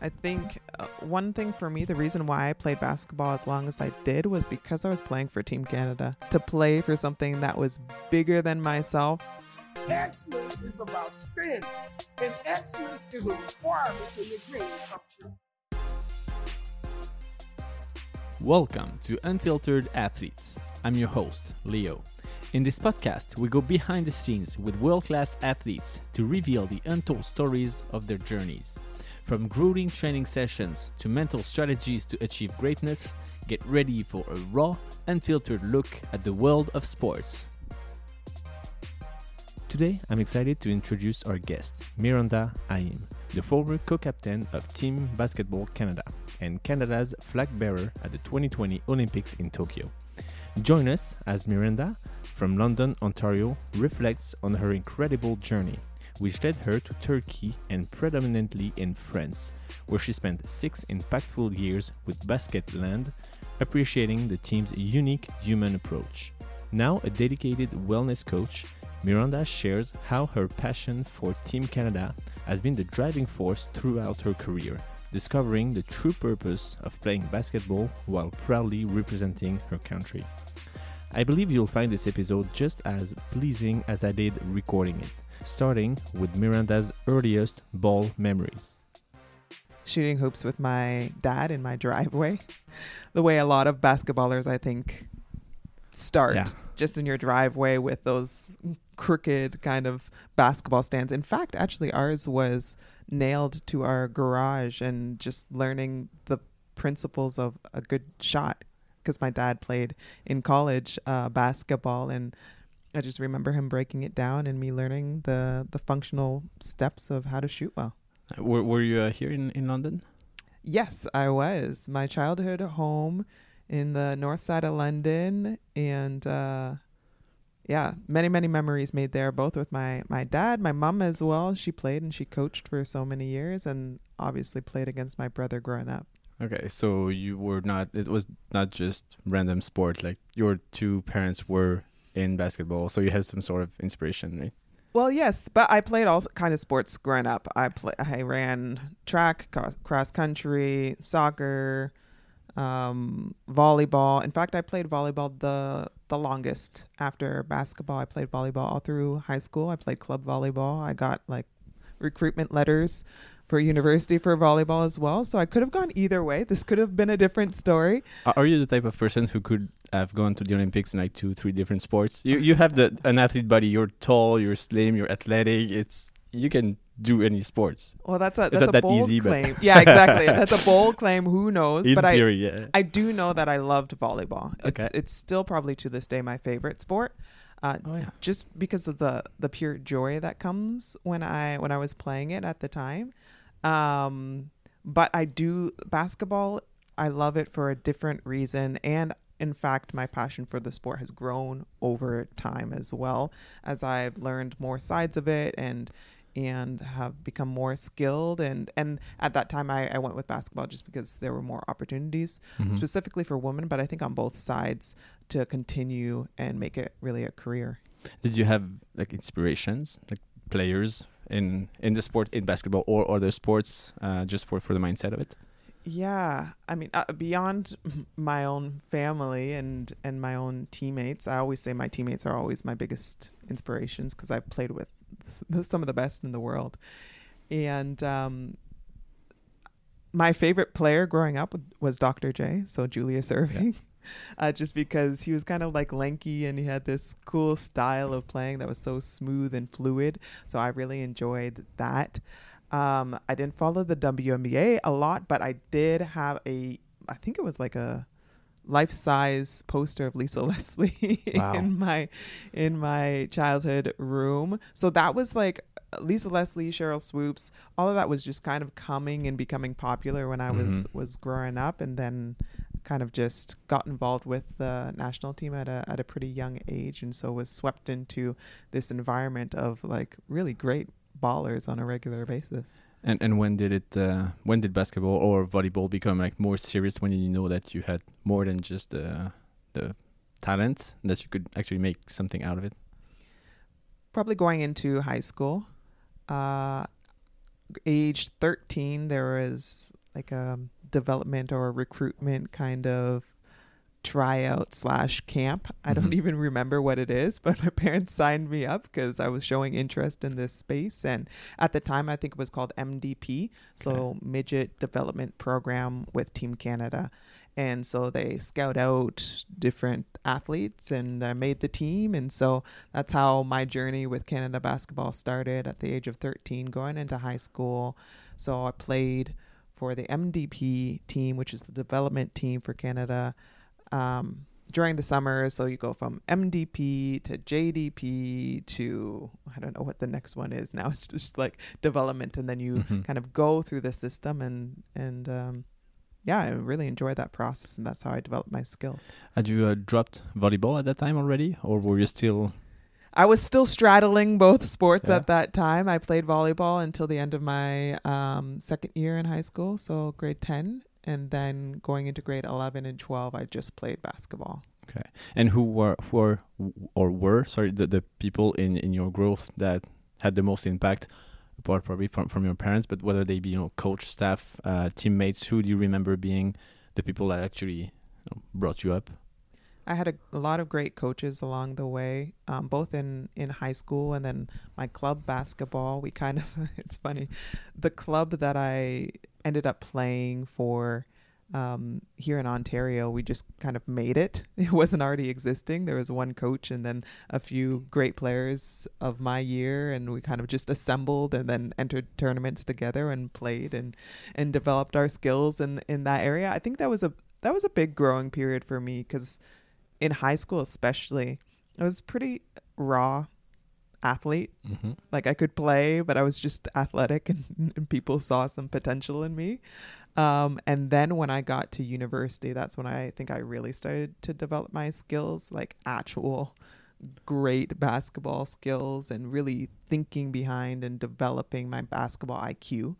I think uh, one thing for me, the reason why I played basketball as long as I did was because I was playing for Team Canada. To play for something that was bigger than myself. Excellence is about standing, and excellence is a requirement for your dream to come true. Welcome to Unfiltered Athletes. I'm your host, Leo. In this podcast, we go behind the scenes with world class athletes to reveal the untold stories of their journeys. From grueling training sessions to mental strategies to achieve greatness, get ready for a raw, unfiltered look at the world of sports. Today, I'm excited to introduce our guest, Miranda Ayim, the former co captain of Team Basketball Canada and Canada's flag bearer at the 2020 Olympics in Tokyo. Join us as Miranda, from London, Ontario, reflects on her incredible journey which led her to Turkey and predominantly in France, where she spent six impactful years with Basket Landes, appreciating the team's unique human approach. Now a dedicated wellness coach, Miranda shares how her passion for Team Canada has been the driving force throughout her career, discovering the true purpose of playing basketball while proudly representing her country. I believe you'll find this episode just as pleasing as I did recording it starting with Miranda's earliest ball memories. Shooting hoops with my dad in my driveway. The way a lot of basketballers, I think, start yeah. just in your driveway with those crooked kind of basketball stands. In fact, actually, ours was nailed to our garage and just learning the principles of a good shot because my dad played in college uh, basketball and I just remember him breaking it down and me learning the the functional steps of how to shoot well. Uh, were Were you uh, here in in London? Yes, I was. My childhood home in the north side of London, and uh, yeah, many many memories made there. Both with my my dad, my mom as well. She played and she coached for so many years, and obviously played against my brother growing up. Okay, so you were not. It was not just random sport. Like your two parents were in basketball, so you had some sort of inspiration, right? Well, yes, but I played all kind of sports growing up. I play, I ran track, cross country, soccer, um, volleyball. In fact, I played volleyball the the longest after basketball. I played volleyball all through high school. I played club volleyball. I got like recruitment letters for university for volleyball as well. So I could have gone either way. This could have been a different story. Are you the type of person who could have gone to the Olympics in like two, three different sports? You you have the an athlete body. You're tall. You're slim. You're athletic. It's you can do any sports. Well, that's a that's a bold easy, claim. yeah, exactly. that's a bold claim. Who knows? In but theory, I yeah. I do know that I loved volleyball. It's okay. it's still probably to this day my favorite sport. Uh, oh, yeah. just because of the the pure joy that comes when I when I was playing it at the time. Um, but I do basketball. I love it for a different reason, and in fact, my passion for the sport has grown over time as well as I've learned more sides of it and and have become more skilled and and at that time I, I went with basketball just because there were more opportunities mm-hmm. specifically for women but i think on both sides to continue and make it really a career did you have like inspirations like players in in the sport in basketball or other sports uh, just for for the mindset of it? Yeah i mean uh, beyond my own family and and my own teammates i always say my teammates are always my biggest inspirations because i've played with some of the best in the world. And um, my favorite player growing up was dr j so julius erving yeah. uh, just because he was kind of like lanky and he had this cool style of playing that was so smooth and fluid. So I really enjoyed that. Um, I didn't follow the WNBA a lot, but I did have a, I think it was like a life size poster of Lisa Leslie wow. in my in my childhood room. So that was like Lisa Leslie, Sheryl Swoopes, all of that was just kind of coming and becoming popular when I mm-hmm. was was growing up, and then kind of just got involved with the national team at a at a pretty young age, and so was swept into this environment of like really great ballers on a regular basis. And and when did it uh, when did basketball or volleyball become like more serious? When did you know that you had more than just the the talent that you could actually make something out of it? Probably going into high school. Uh, age 13, there was like a development or recruitment kind of tryout slash camp. I don't Mhm. even remember what it is, but my parents signed me up because I was showing interest in this space. And at the time, I think it was called MDP, so Midget Development Program with Team Canada. And so they scout out different athletes, and I made the team. And so that's how my journey with Canada basketball started at the age of 13, going into high school. So I played for the MDP team, which is the development team for Canada, um, during the summer. So you go from MDP to JDP to I don't know what the next one is now. It's just like development, and then you Mhm. kind of go through the system and and um, yeah, I really enjoyed that process, and that's how I developed my skills. Had you uh, dropped volleyball at that time already, or were you still? I was still straddling both sports Yeah. at that time. I played volleyball until the end of my um, second year in high school, so grade 10. And then going into grade 11 and 12, I just played basketball. Okay. And who were who are or were sorry the, the people in in your growth that had the most impact, apart probably from from your parents, but whether they be you know coach, staff, uh, teammates, who do you remember being the people that actually you know, brought you up? I had a, a lot of great coaches along the way, um, both in, in high school and then my club basketball. We kind of, it's funny, the club that I ended up playing for um, here in Ontario, we just kind of made it. It wasn't already existing. There was one coach and then a few great players of my year, and we kind of just assembled and then entered tournaments together and played and and developed our skills in in that area. I think that was a that was a big growing period for me because in high school especially i was pretty raw athlete. Mm-hmm. like i could play but i was just athletic and, and people saw some potential in me. Um, and then when i got to university that's when i think i really started to develop my skills like actual great basketball skills and really thinking behind and developing my basketball iq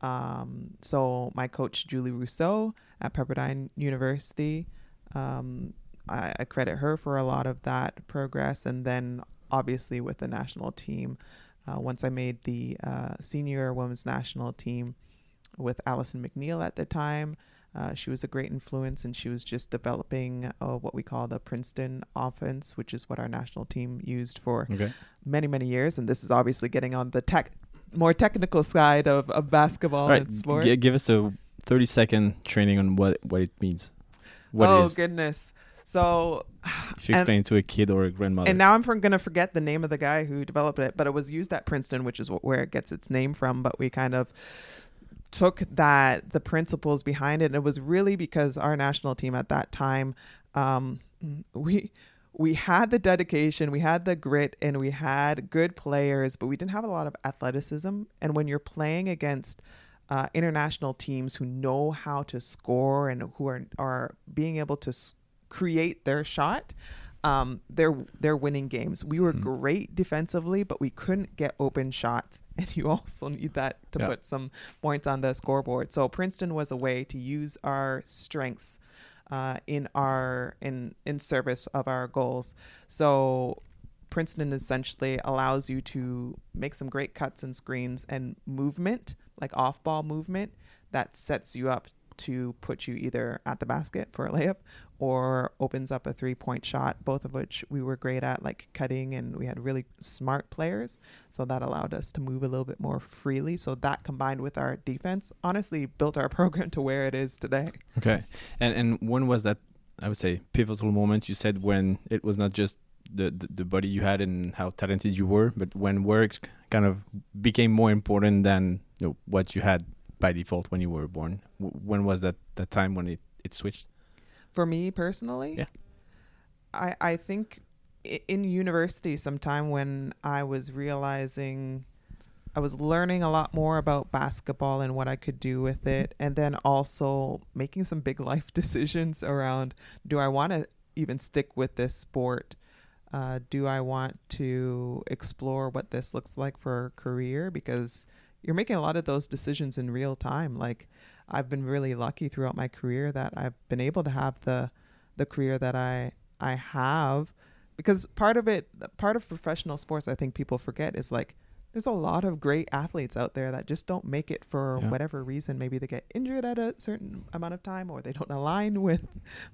um, so my coach julie rousseau at pepperdine university um, I, I credit her for a lot of that progress. And then obviously with the national team, uh, once I made the uh, senior women's national team with Allison McNeill at the time, uh, she was a great influence and she was just developing uh, what we call the Princeton offense, which is what our national team used for Okay. many, many years. And this is obviously getting on the tech, more technical side of, of basketball All right. and sport. G- give us a thirty second training on what what it means. What oh, goodness. So If you and- to a kid or a grandmother. And now I'm going to forget the name of the guy who developed it, but it was used at Princeton, which is where it gets its name from. But we kind of took that, the principles behind it. And it was really because our national team at that time, um, we. We had the dedication, we had the grit, and we had good players, but we didn't have a lot of athleticism. And when you're playing against uh, international teams who know how to score and who are are being able to s- create their shot, um, they're they're winning games. We were Mhm. great defensively, but we couldn't get open shots, and you also need that to Yeah. put some points on the scoreboard. So Princeton was a way to use our strengths uh, in our in in service of our goals. So Princeton essentially allows you to make some great cuts and screens and movement, like off ball movement, that sets you up to put you either at the basket for a layup or opens up a three point shot, both of which we were great at, like cutting, and we had really smart players. So that allowed us to move a little bit more freely. So that combined with our defense honestly built our program to where it is today. Okay. And and when was that I would say pivotal moment you said when it was not just the, the, the body you had and how talented you were, but when work kind of became more important than you know, what you had by default when you were born. W- when was that that time when it, it switched? For me personally, Yeah. I I think i- in university sometime when I was realizing I was learning a lot more about basketball and what I could do with it and then also making some big life decisions around do I want to even stick with this sport? Uh, do I want to explore what this looks like for a career? Because you're making a lot of those decisions in real time. Like I've been really lucky throughout my career that I've been able to have the the career that I I have because part of it part of professional sports I think people forget is like there's a lot of great athletes out there that just don't make it for Yeah. whatever reason. Maybe they get injured at a certain amount of time, or they don't align with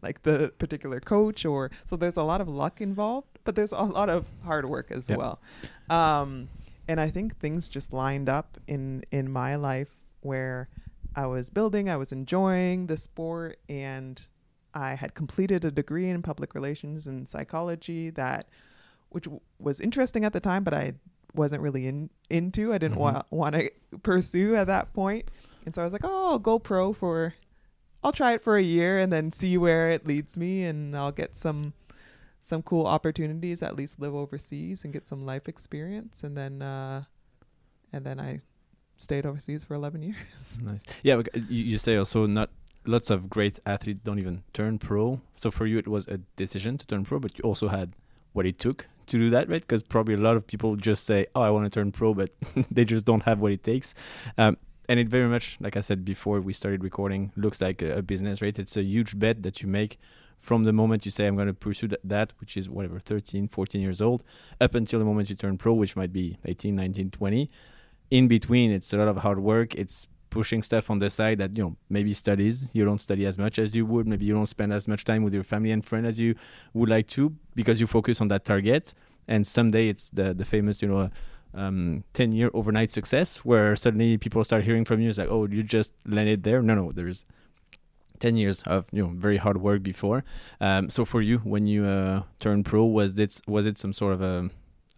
like the particular coach, or so there's a lot of luck involved, but there's a lot of hard work as Yeah. well. Um, and I think things just lined up in in my life where I was building, I was enjoying the sport, and I had completed a degree in public relations and psychology that, which w- was interesting at the time, but I wasn't really in into. I didn't Mhm. wa- want to pursue at that point, and so I was like, "Oh, I'll go pro for, I'll try it for a year and then see where it leads me, and I'll get some." Some cool opportunities at least live overseas and get some life experience and then uh and then i stayed overseas for 11 years Nice. Yeah, but uh, you, say also not lots of great athletes don't even turn pro. So for you, it was a decision to turn pro, but you also had what it took to do that, right? Because probably a lot of people just say, "Oh, I want to turn pro," but they just don't have what it takes. Um, and it very much, like I said before we started recording, looks like a, a business, right? It's a huge bet that you make from the moment you say, I'm going to pursue that, that, which is whatever, 13, 14 years old, up until the moment you turn pro, which might be 18, 19, 20. In between, it's a lot of hard work. It's pushing stuff on the side that, you know, maybe studies. You don't study as much as you would. Maybe you don't spend as much time with your family and friends as you would like to because you focus on that target. And someday it's the, the famous, you know, um, 10 year overnight success where suddenly people start hearing from you. It's like, oh, you just landed there. No, no, there's 10 years of you know very hard work before um, so for you when you uh, turned pro was it was it some sort of a,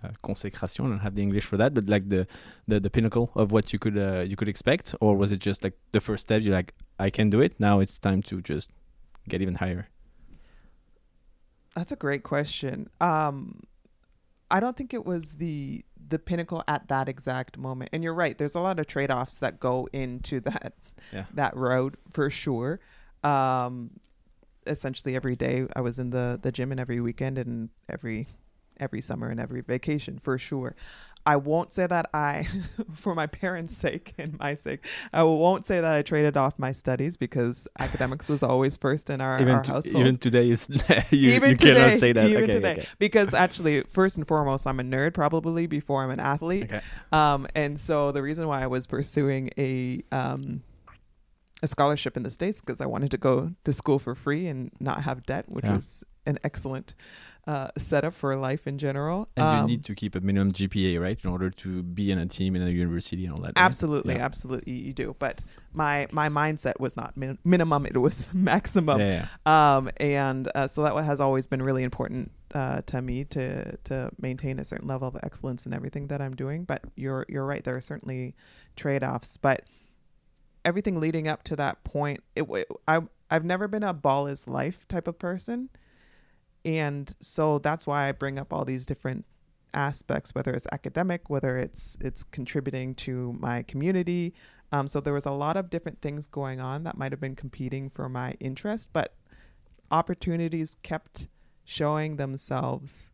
a consecration I don't have the English for that but like the the, the pinnacle of what you could uh, you could expect or was it just like the first step you're like I can do it now it's time to just get even higher That's a great question. Um, I don't think it was the the pinnacle at that exact moment. And you're right. There's a lot of trade offs that go into that Yeah. that road for sure. Um, essentially every day I was in the the gym and every weekend and every every summer and every vacation for sure. I won't say that I, for my parents' sake and my sake, I won't say that I traded off my studies because academics was always first in our, even our to- household even today is you, even you today, cannot say that even okay, today, okay. because actually, first and foremost, I'm a nerd probably before I'm an athlete. Okay. Um, and so the reason why I was pursuing a um, a scholarship in the states because I wanted to go to school for free and not have debt, which Yeah. was an excellent uh, setup for life in general. and you Um, need to keep a minimum GPA right in order to be in a team in a university and all that right? Absolutely, Yeah. absolutely, you do. But my my mindset was not min- minimum; it was maximum. yeah, yeah. um, and uh, so that has always been really important uh, to me to to maintain a certain level of excellence in everything that I'm doing. But you're you're right. There are certainly trade offs, but everything leading up to that point, it I I've never been a ball is life type of person, and so that's why I bring up all these different aspects whether it's academic whether it's it's contributing to my community. Um, so there was a lot of different things going on that might have been competing for my interest but opportunities kept showing themselves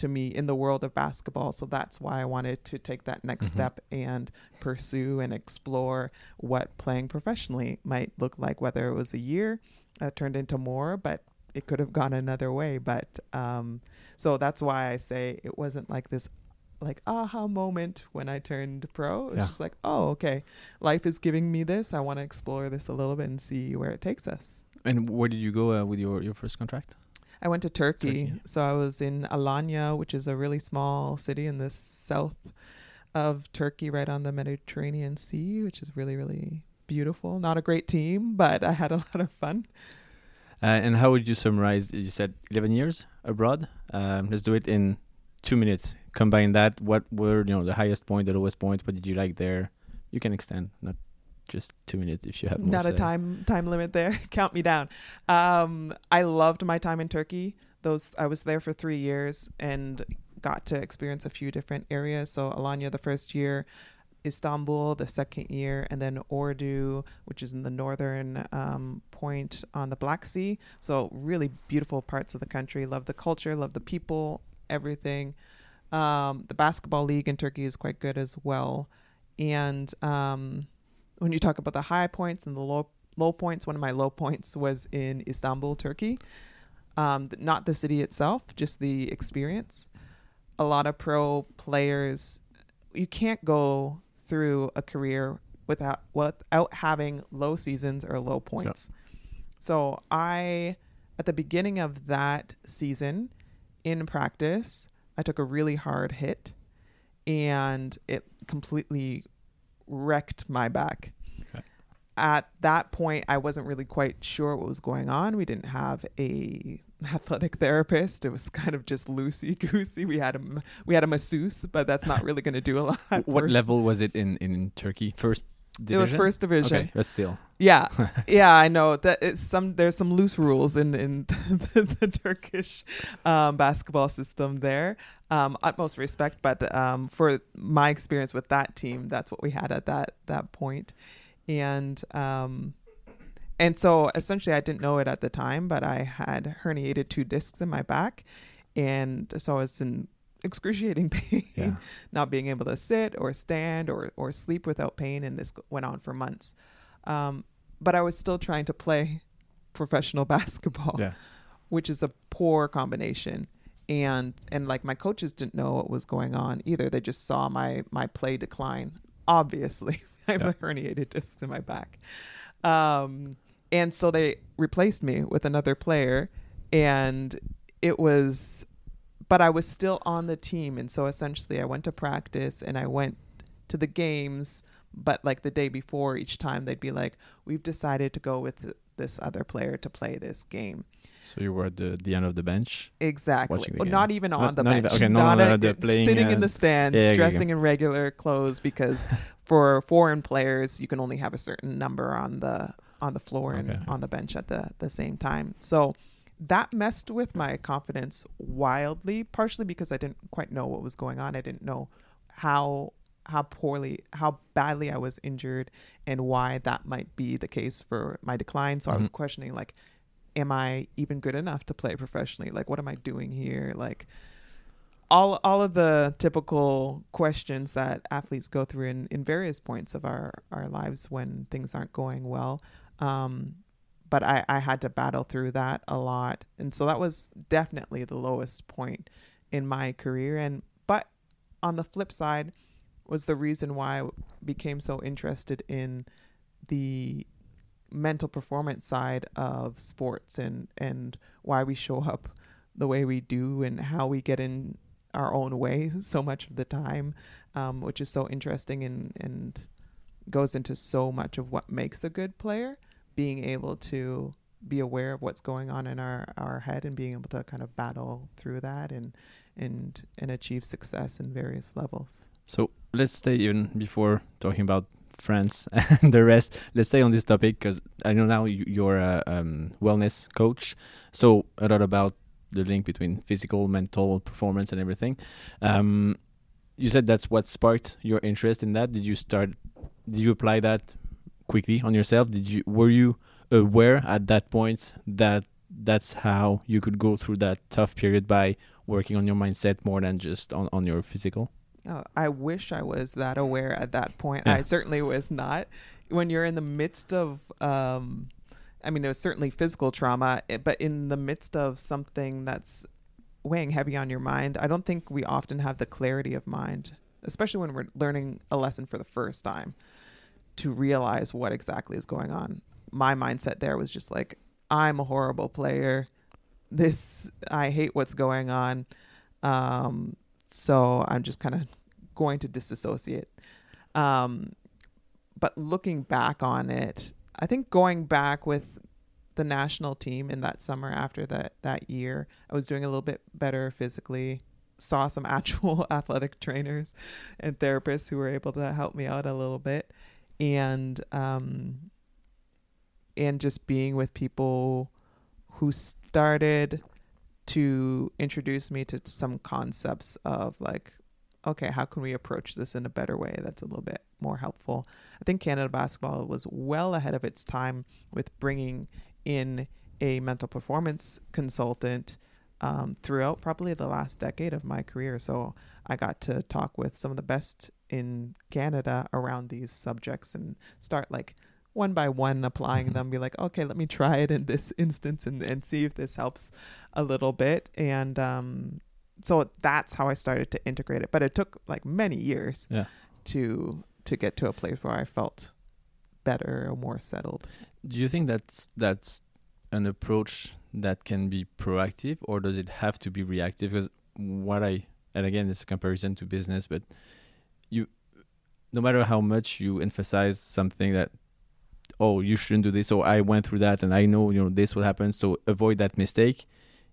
to me in the world of basketball. So that's why i wanted to take that next Mhm. step and pursue and explore what playing professionally might look like whether it was a year that turned into more but it could have gone another way. But um so that's why i say it wasn't like this like aha moment when i turned pro. It's Yeah. just like oh okay life is giving me this. I want to explore this a little bit and see where it takes us. And where did you go uh, with your your first contract I went to Turkey. Turkey. So I was in Alanya, which is a really small city in the south of Turkey, right on the Mediterranean Sea, which is really, really beautiful. Not a great team, but I had a lot of fun. Uh, and how would you summarize? You said 11 years abroad. Um, let's do it in two minutes. Combine that. What were you know the highest point, the lowest point? What did you like there? You can extend, not just two minutes if you have. more Not a time time limit there. Count me down. Um, I loved my time in Turkey. Those I was there for three years and got to experience a few different areas. So Alanya the first year, Istanbul the second year, and then Ordu, which is in the northern um, point on the Black Sea. So really beautiful parts of the country. Love the culture, love the people, everything. Um, the basketball league in Turkey is quite good as well. And um, when you talk about the high points and the low low points, one of my low points was in Istanbul, Turkey. Um, not the city itself, just the experience. A lot of pro players you can't go through a career without without having low seasons or low points. So I at the beginning of that season in practice, I took a really hard hit and it completely wrecked my back. Okay. At that point, I wasn't really quite sure what was going on. We didn't have a athletic therapist. It was kind of just loosey goosey. We had a we had a masseuse, but that's not really going to do a lot. what First- level was it in in Turkey? First It was first division. Okay, but still. Yeah, yeah, I know that it's some. There's some loose rules in in the, the Turkish um, basketball system there. Um, utmost respect, but um, for my experience with that team, that's what we had at that that point, and um, and so essentially, I didn't know it at the time, but I had herniated two discs in my back, and so I was in excruciating pain Yeah. not being able to sit or stand or, or sleep without pain. And this went on for months. Um, but I was still trying to play professional basketball, Yeah. which is a poor combination. And, and like my coaches didn't know what was going on either. They just saw my, my play decline. Obviously, I have Yeah. a herniated disc in my back. Um, and so they replaced me with another player and it was but I was still on the team. And so essentially, I went to practice and I went to the games. But like the day before, each time they'd be like, "We've decided to go with this other player to play this game." So you were at the the end of the bench. Exactly. The Well. Not even on Not- the not even- bench. okay, no, not no, no, they're playing, sitting in uh, the stands, yeah, yeah, yeah. dressing in regular clothes because for foreign players, you can only have a certain number on the on the floor and on the bench at the the same time. So that messed with my confidence wildly, partially because I didn't quite know what was going on. I didn't know how how poorly how badly I was injured and why that might be the case for my decline. So I was Mhm. questioning like am I even good enough to play professionally? Like what am I doing here? Like all all of the typical questions that athletes go through in, in various points of our, our lives when things aren't going well. Um, but I, I had to battle through that a lot. And so that was definitely the lowest point in my career. And but on the flip side was the reason why I became so interested in the mental performance side of sports and, and why we show up the way we do and how we get in our own way so much of the time, um, which is so interesting and, and goes into so much of what makes a good player. Being able to be aware of what's going on in our, our head and being able to kind of battle through that and and and achieve success in various levels. So let's stay even before talking about France and the rest. Let's stay on this topic because I know now you- you're a um, wellness coach. So a lot about the link between physical, mental performance, and everything. Um, you said that's what sparked your interest in that. Did you start? Did you apply that quickly on yourself? Did you were you aware at that point that that's how you could go through that tough period by working on your mindset more than just on, on your physical? Uh, I wish I was that aware at that point. Yeah. I certainly was not. When you're in the midst of, um, I mean, it was certainly physical trauma, eh, but in the midst of something that's weighing heavy on your mind, I don't think we often have the clarity of mind, especially when we're learning a lesson for the first time, to realize what exactly is going on. My mindset there was just like, I'm a horrible player. This, I hate what's going on. Um, so I'm just kind of going to disassociate. Um, but looking back on it, I think going back with the national team in that summer after that that year, I was doing a little bit better physically. Saw some actual athletic trainers and therapists who were able to help me out a little bit, and um, and just being with people who started to introduce me to some concepts of like okay how can we approach this in a better way that's a little bit more helpful? I think canada basketball was well ahead of its time with bringing in a mental performance consultant um, throughout probably the last decade of my career. So i got to talk with some of the best in canada around these subjects and start like one by one applying Mhm. them be like okay let me try it in this instance and, and see if this helps a little bit and um so that's how I started to integrate it. But it took like many years Yeah. to to get to a place where I felt better or more settled. Do you think that's that's an approach that can be proactive, or does it have to be reactive? Because what I and again, this is a comparison to business, but no matter how much you emphasize something that, oh, you shouldn't do this, or I went through that and I know you know this will happen, so avoid that mistake.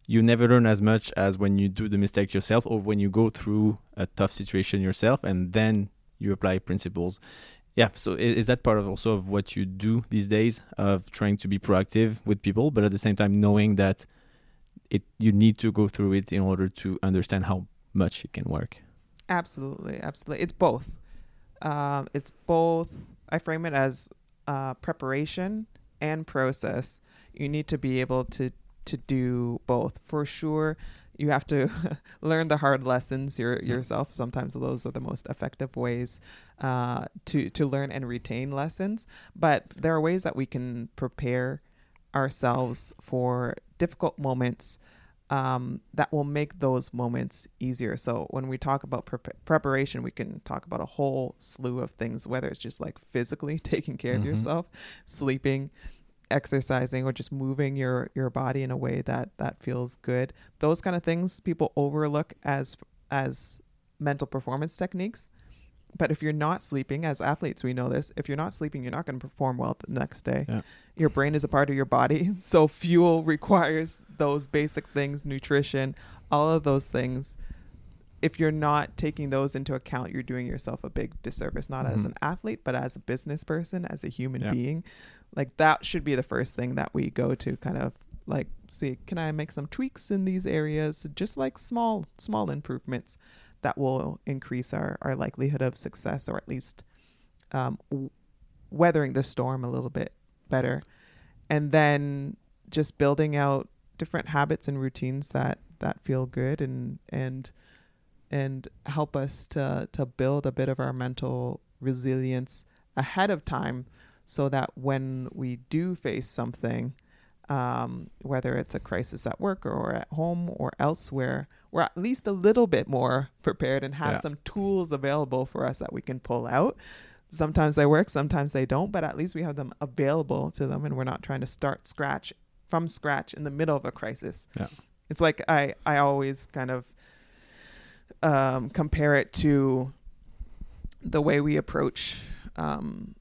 You never learn as much as when you do the mistake yourself, or when you go through a tough situation yourself, and then you apply principles yeah so is, that part of also of what you do these days of trying to be proactive with people but at the same time knowing that it you need to go through it in order to understand how much it can work Absolutely, absolutely. It's both. Um, it's both. I frame it as uh, preparation and process. You need to be able to to do both for sure. You have to learn the hard lessons your, yourself. Sometimes those are the most effective ways uh, to to learn and retain lessons. But there are ways that we can prepare ourselves for difficult moments um, that will make those moments easier. So when we talk about pre- preparation, we can talk about a whole slew of things, whether it's just like physically taking care Mhm. of yourself, sleeping, exercising, or just moving your your body in a way that that feels good. Those kind of things people overlook as as mental performance techniques. But if you're not sleeping, as athletes, we know this. If you're not sleeping, you're not going to perform well the next day. Yeah. Your brain is a part of your body, so fuel requires those basic things, nutrition, all of those things. If you're not taking those into account, you're doing yourself a big disservice, not as Mhm. an athlete, but as a business person, as a human Yeah. being. Like that should be the first thing that we go to kind of like see can I make some tweaks in these areas, just like small small improvements that will increase our, our likelihood of success or at least um, w- weathering the storm a little bit better. And then just building out different habits and routines that, that feel good and and and help us to to build a bit of our mental resilience ahead of time so that when we do face something um, whether it's a crisis at work or at home or elsewhere, we're at least a little bit more prepared and have Yeah. some tools available for us that we can pull out. Sometimes they work, sometimes they don't, but at least we have them available to them and we're not trying to start scratch from scratch in the middle of a crisis. Yeah. It's like I, I always kind of um, compare it to the way we approach um,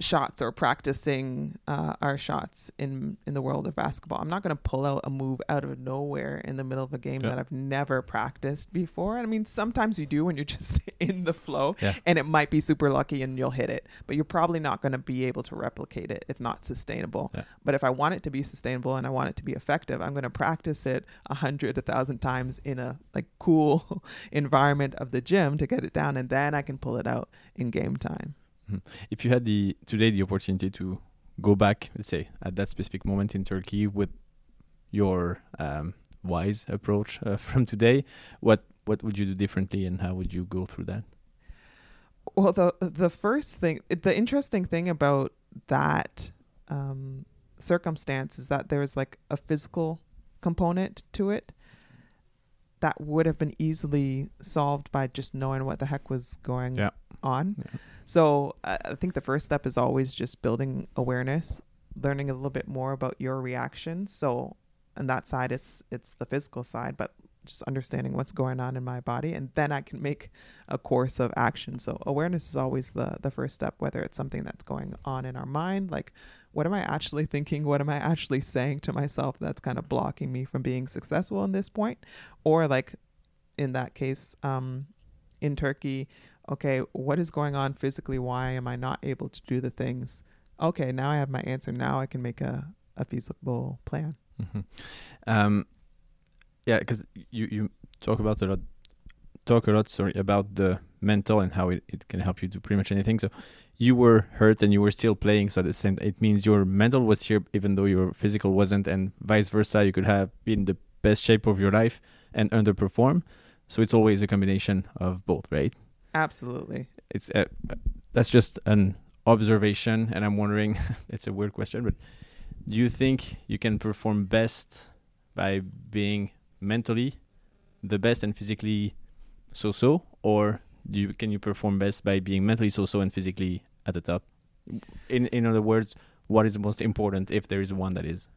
shots or practicing uh, our shots in in the world of basketball. I'm not going to pull out a move out of nowhere in the middle of a game Yeah. that I've never practiced before. I mean, sometimes you do when you're just in the flow, Yeah. and it might be super lucky and you'll hit it, but you're probably not going to be able to replicate it. It's not sustainable. Yeah. But if I want it to be sustainable and I want it to be effective, I'm going to practice it a hundred, a thousand times in a like cool environment of the gym to get it down, and then I can pull it out in game time. If you had the today the opportunity to go back let's say at that specific moment in turkey with your um, wise approach uh, from today what what would you do differently and how would you go through that Well, the the first thing, the interesting thing about that um, circumstance is that there's like a physical component to it that would have been easily solved by just knowing what the heck was going Yeah. on. Yeah. So I think the first step is always just building awareness, learning a little bit more about your reactions. So on that side, it's it's the physical side, but just understanding what's going on in my body, and then I can make a course of action. So awareness is always the the first step, whether it's something that's going on in our mind, like what am I actually thinking? What am I actually saying to myself that's kind of blocking me from being successful in this point? Or like in that case, um, in Turkey, okay, what is going on physically? Why am I not able to do the things? Okay, now I have my answer. Now I can make a, a feasible plan. hmm Um, yeah, because you you talk about a lot, talk a lot. Sorry about the mental and how it, it can help you do pretty much anything. So you were hurt and you were still playing. So at the same, it means your mental was here even though your physical wasn't, and vice versa. You could have been the best shape of your life and underperform. So it's always a combination of both, right? Absolutely. It's uh, that's just an observation, and I'm wondering. it's a weird question, but do you think you can perform best by being mentally the best and physically so-so, or do you can you perform best by being mentally so-so and physically at the top? In in other words, what is the most important if there is one that is?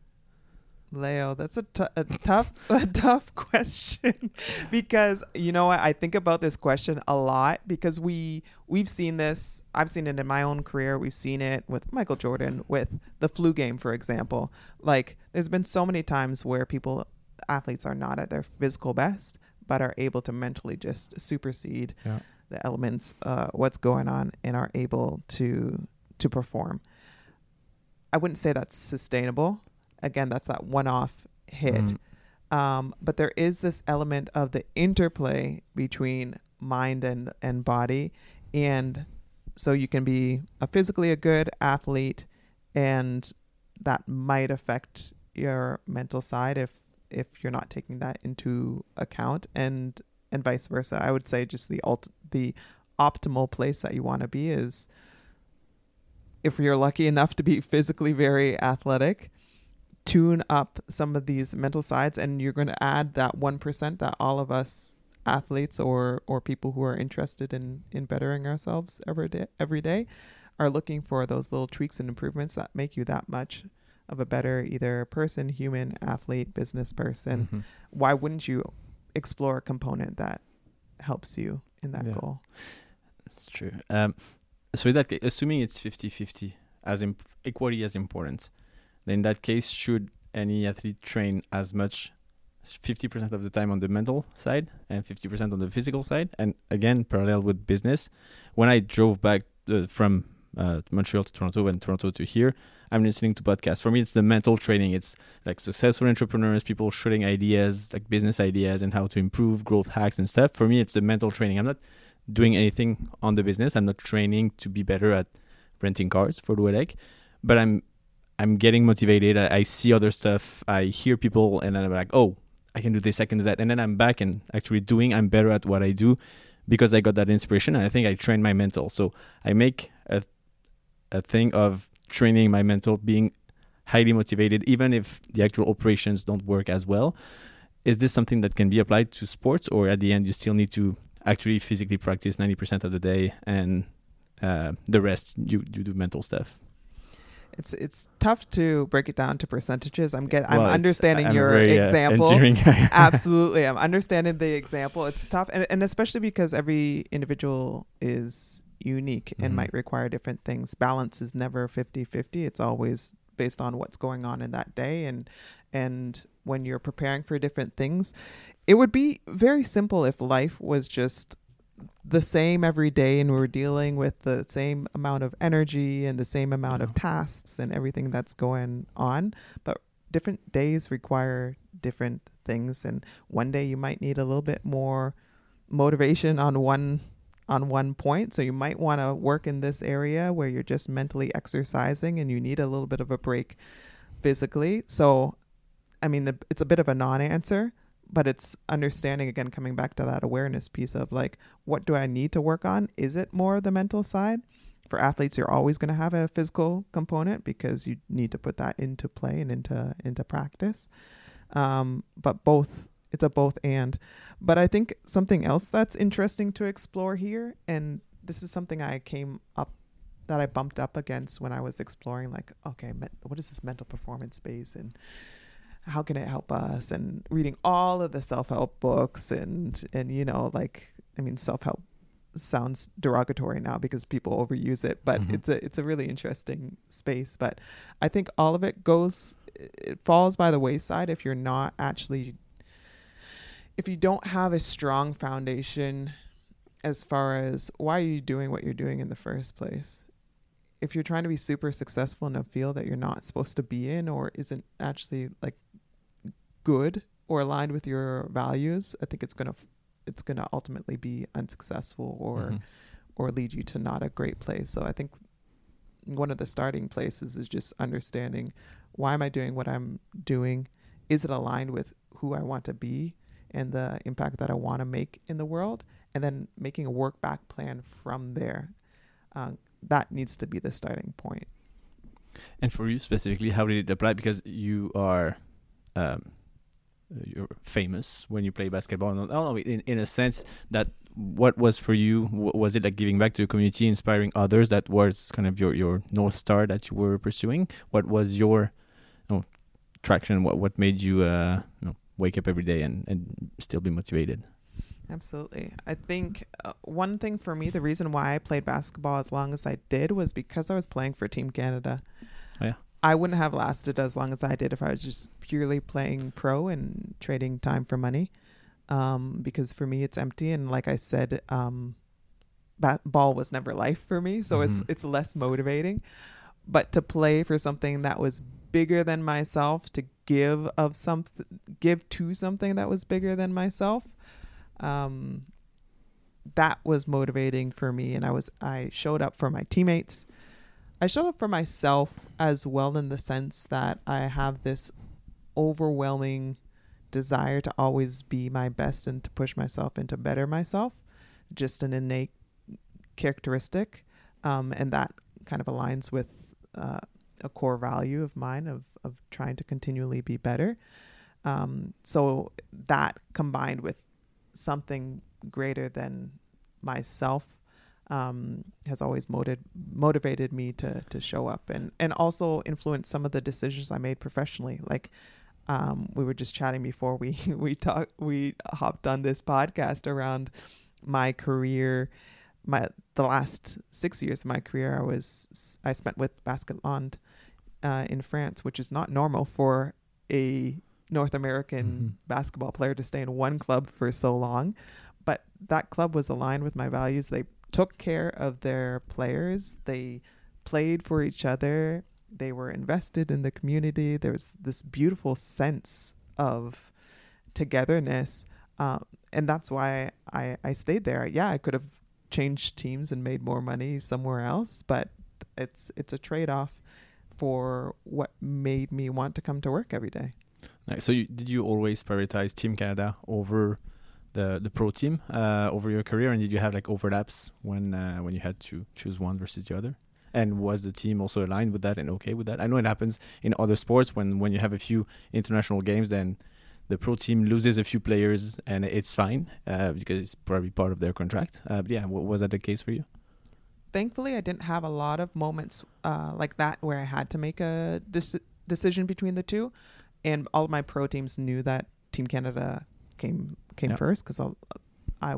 Leo, that's a, t- a tough, a tough question because you know what? I think about this question a lot because we we've seen this. I've seen it in my own career. We've seen it with Michael Jordan, with the flu game, for example. Like, there's been so many times where people, athletes, are not at their physical best, but are able to mentally just supersede Yeah. the elements, uh, what's going on, and are able to to perform. I wouldn't say that's sustainable. Again, that's that one-off hit. Mhm. Um, but there is this element of the interplay between mind and, and body. And so you can be a physically a good athlete and that might affect your mental side if if you're not taking that into account and and vice versa. I would say just the ult the optimal place that you want to be is if you're lucky enough to be physically very athletic, tune up some of these mental sides and you're going to add that 1% that all of us athletes or or people who are interested in in bettering ourselves every day every day are looking for those little tweaks and improvements that make you that much of a better either person, human, athlete, business person. Mhm. Why wouldn't you explore a component that helps you in that Yeah. goal? That's true. Um, so that assuming it's 50-50 as imp- equally as important, then in that case, should any athlete train as much 50% of the time on the mental side and 50% on the physical side? And again, parallel with business, when I drove back uh, from uh, Montreal to Toronto and Toronto to here, I'm listening to podcasts. For me, it's the mental training. It's like successful entrepreneurs, people shooting ideas, like business ideas and how to improve, growth hacks and stuff. For me, it's the mental training. I'm not doing anything on the business. I'm not training to be better at renting cars for the Wedek, but I'm I'm getting motivated. I, I see other stuff. I hear people, and then I'm like, oh, I can do this, I can do that, and then I'm back and actually doing. I'm better at what I do because I got that inspiration, and I think I train my mental. So I make a a thing of training my mental, being highly motivated, even if the actual operations don't work as well. Is this something that can be applied to sports, or at the end you still need to actually physically practice 90% of the day and uh, the rest you, you do mental stuff It's it's tough to break it down to percentages. I'm get Well, I'm understanding I'm your very, uh, example. guy. Absolutely. I'm understanding the example. It's tough and, and especially because every individual is unique and Mhm. might require different things. Balance is never 50-50. It's always based on what's going on in that day and and when you're preparing for different things, it would be very simple if life was just the same every day and we're dealing with the same amount of energy and the same amount of tasks and everything that's going on but different days require different things. And one day you might need a little bit more motivation on one on one point. So you might want to work in this area where you're just mentally exercising and you need a little bit of a break physically. So i mean the, it's a bit of a non-answer but it's understanding again coming back to that awareness piece of like what do i need to work on? Is it more the mental side? For athletes you're always going to have a physical component because you need to put that into play and into into practice. Um, but both it's a both and. But i think something else that's interesting to explore here and this is something i came up that i bumped up against when i was exploring like okay me- what is this mental performance space? And how can it help us? And reading all of the self-help books and and you know like i mean self-help sounds derogatory now because people overuse it but Mhm. it's a it's a really interesting space. But i think all of it goes it falls by the wayside if you're not actually if you don't have a strong foundation as far as why are you doing what you're doing in the first place. If you're trying to be super successful in a field that you're not supposed to be in or isn't actually like good or aligned with your values i think it's going to it's to ultimately be unsuccessful or Mhm. or lead you to not a great place so i think one of the starting places is just understanding why am i doing what i'm doing is it aligned with who i want to be and the impact that i want to make in the world and then making a work back plan from there um, that needs to be the starting point. point And for you specifically, how did it apply? Because you are um, you're famous when you play basketball. No, no, in in a sense that what was for you was it like giving back to the community, inspiring others? That was kind of your your north star that you were pursuing. What was your you know, traction? What what made you uh, you know, wake up every day and and still be motivated? Absolutely. I think uh, one thing for me, the reason why I played basketball as long as I did was because I was playing for Team Canada. Oh, yeah. I wouldn't have lasted as long as I did if I was just purely playing pro and trading time for money. Um, because for me, it's empty. And like I said, um, ba- ball was never life for me. So Mhm. it's, it's less motivating. But to play for something that was bigger than myself, to give of something, give to something that was bigger than myself, um, that was motivating for me. And I was, I showed up for my teammates. I showed up for myself as well in the sense that I have this overwhelming desire to always be my best and to push myself and to better myself. Just an innate characteristic. Um, and that kind of aligns with uh, a core value of mine of, of trying to continually be better. Um, so that combined with something greater than myself um, has always motivated motivated me to to show up and and also influence some of the decisions I made professionally. Like um, we were just chatting before we we talked we hopped on this podcast around my career. My the last six years of my career, I was I spent with Basket Landes uh, in France, which is not normal for a North American Mhm. basketball player to stay in one club for so long. But that club was aligned with my values. They took care of their players. They played for each other. They were invested in the community. There was this beautiful sense of togetherness. Um, and that's why I, I stayed there. Yeah, I could have changed teams and made more money somewhere else, but it's it's a trade off for what made me want to come to work every day. Nice. So, you, did you always prioritize Team Canada over the the pro team uh, over your career, and did you have like overlaps when uh, when you had to choose one versus the other? And was the team also aligned with that and okay with that? I know it happens in other sports when when you have a few international games, then the pro team loses a few players and it's fine uh, because it's probably part of their contract. Uh, but yeah, was that the case for you? Thankfully, I didn't have a lot of moments uh, like that where I had to make a dec- decision between the two, and all of my pro teams knew that Team Canada came came Yeah. first because I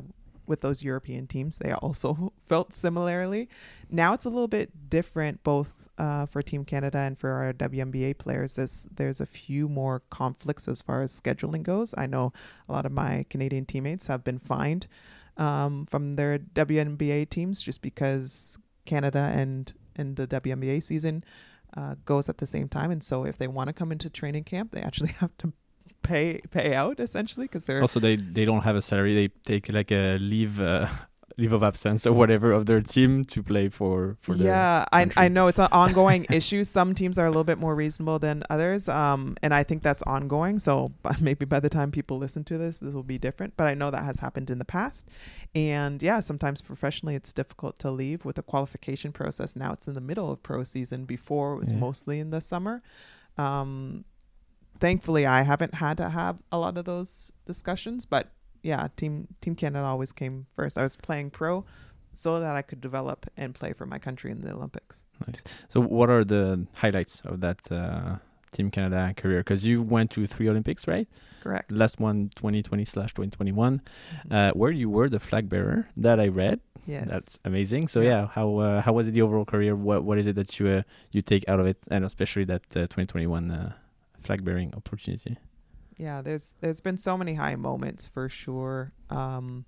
with those European teams they also felt similarly. Now it's a little bit different, both uh, for Team Canada and for our WNBA players. There's there's a few more conflicts as far as scheduling goes. I know a lot of my Canadian teammates have been fined um, from their WNBA teams just because Canada and and the WNBA season uh, goes at the same time, and so if they want to come into training camp, they actually have to pay pay out essentially because they're Also, they they don't have a salary; they take like a leave uh, leave of absence or whatever of their team to play for for their yeah I. I know it's an ongoing issue. Some teams are a little bit more reasonable than others um and i think that's ongoing. So maybe by the time people listen to this this will be different. But i know that has happened in the past. And yeah sometimes professionally it's difficult to leave with the qualification process. Now it's in the middle of pro season. Before it was Yeah. mostly in the summer. Um thankfully i haven't had to have a lot of those discussions but yeah team team canada always came first i was playing pro so that I could develop and play for my country in the Olympics. Nice. So, what are the highlights of that uh, Team Canada career? Because you went to three Olympics, right? Correct. Last one, 2020 slash 2021, uh, where you were the flag bearer. That I read. yes. That's amazing. So, Yeah. yeah, how uh, how was it the overall career? What what is it that you uh, you take out of it, and especially that uh, 2021 uh, flag bearing opportunity? yeah, there's there's been so many high moments for sure. Um,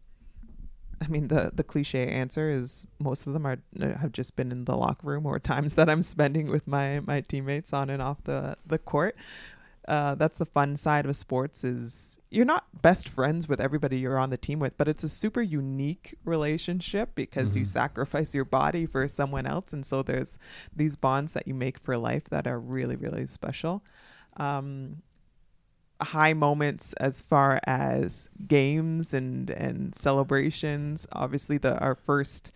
I mean, the the cliche answer is most of them are have just been in the locker room or times that I'm spending with my my teammates on and off the the court. Uh, that's the fun side of sports is you're not best friends with everybody you're on the team with, but it's a super unique relationship because you Mhm. sacrifice your body for someone else, and so there's these bonds that you make for life that are really really special. Um, high moments as far as games and and celebrations. Obviously, the our first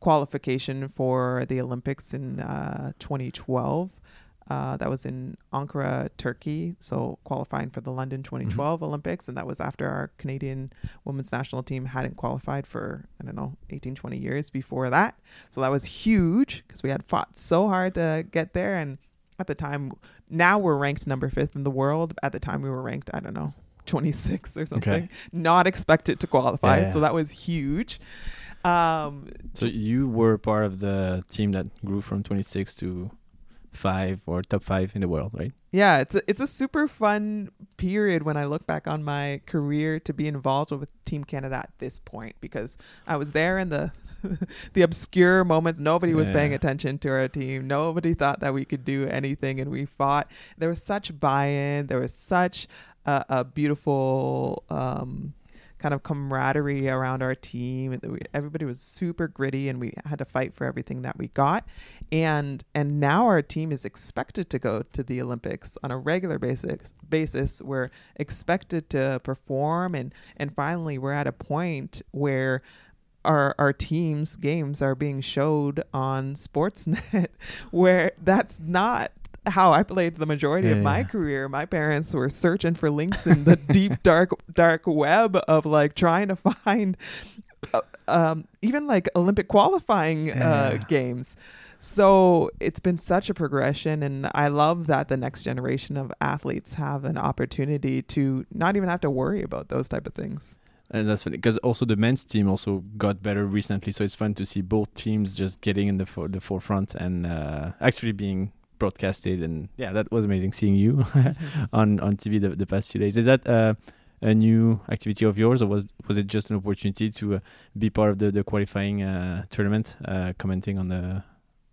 qualification for the Olympics in uh, 2012. Uh, that was in Ankara, Turkey. So qualifying for the London 2012 Olympics. And that was after our Canadian women's national team hadn't qualified for, I don't know, 18, 20 years before that. So that was huge because we had fought so hard to get there. And at the time, now we're ranked number fifth in the world. At the time, we were ranked, I don't know, 26 or something. Not expected to qualify. Yeah. So that was huge. Um, So you were part of the team that grew from 26 to five or top five in the world, right? yeah, it's a, it's a super fun period when I look back on my career to be involved with Team Canada at this point because I was there in the the obscure moments. Nobody was paying attention to our team. Nobody thought that we could do anything, and we fought. There was such buy-in. There was such a, a beautiful. Um, kind of camaraderie around our team. Everybody was super gritty, and we had to fight for everything that we got. And and now our team is expected to go to the Olympics on a regular basis. Basis, we're expected to perform, and and finally, we're at a point where. Our, our team's games are being showed on Sportsnet, where that's not how I played the majority of my yeah. career. My parents were searching for links in the deep dark dark web of like trying to find uh, um, even like Olympic qualifying uh, games. So it's been such a progression, and I love that the next generation of athletes have an opportunity to not even have to worry about those type of things. And that's funny because also the men's team also got better recently, so it's fun to see both teams just getting in the for- the forefront and uh, actually being broadcasted. And yeah, that was amazing seeing you on on TV the, the past few days. Is that uh, a new activity of yours, or was was it just an opportunity to uh, be part of the the qualifying uh, tournament, uh, commenting on the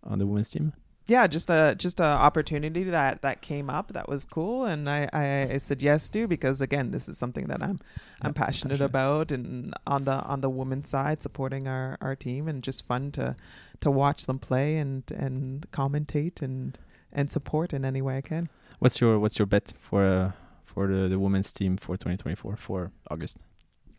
on the women's team? Yeah, just a just a opportunity that that came up that was cool, and I, I, I said yes to because again, this is something that I'm I'm passionate passionate. about, and on the on the women's side, supporting our, our team, and just fun to to watch them play and and commentate and and support in any way I can. What's your what's your bet for uh, for the the women's team for 2024 for August?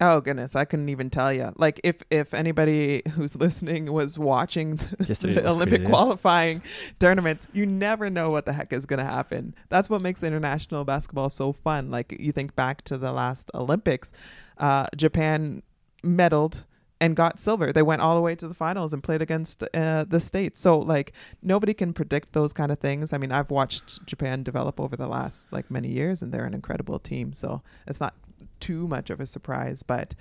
Oh goodness, I couldn't even tell you. Like if if anybody who's listening was watching the, Yesterday the Olympic crazy, qualifying tournaments, you never know what the heck is going to happen. That's what makes international basketball so fun. Like you think back to the last Olympics, uh, Japan medaled and got silver. They went all the way to the finals and played against uh, the states. So like nobody can predict those kind of things. I mean, I've watched Japan develop over the last like many years, and they're an incredible team. So it's not too much of a surprise. But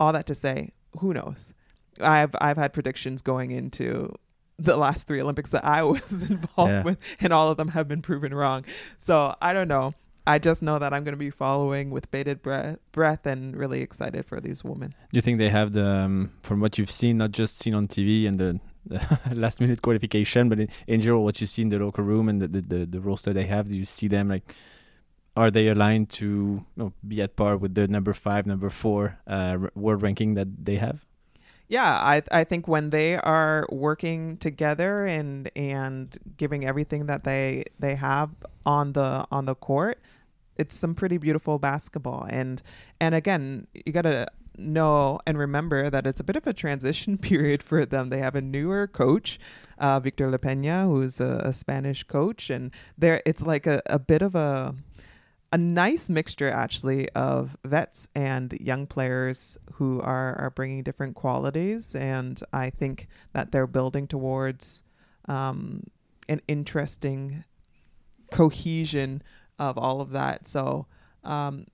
all that to say, who knows? I've I've had predictions going into the last three Olympics that I was involved Yeah. with, and all of them have been proven wrong. So I don't know. I just know that I'm going to be following with bated breath, breath and really excited for these women. Do you think they have the, um, from what you've seen, not just seen on TV and the, the last minute qualification, but in, in general, what you see in the local room and the, the, the, the roster they have, do you see them like, are they aligned to you know, be at par with the number five, number four uh, world ranking that they have? Yeah, I I think when they are working together and and giving everything that they they have on the on the court, it's some pretty beautiful basketball. And and again, you got to know and remember that it's a bit of a transition period for them. They have a newer coach, uh, Victor Lapeña, who's a, a Spanish coach, and there it's like a, a bit of a a nice mixture actually of vets and young players who are are bringing different qualities and i think that they're building towards um, an interesting cohesion of all of that so um,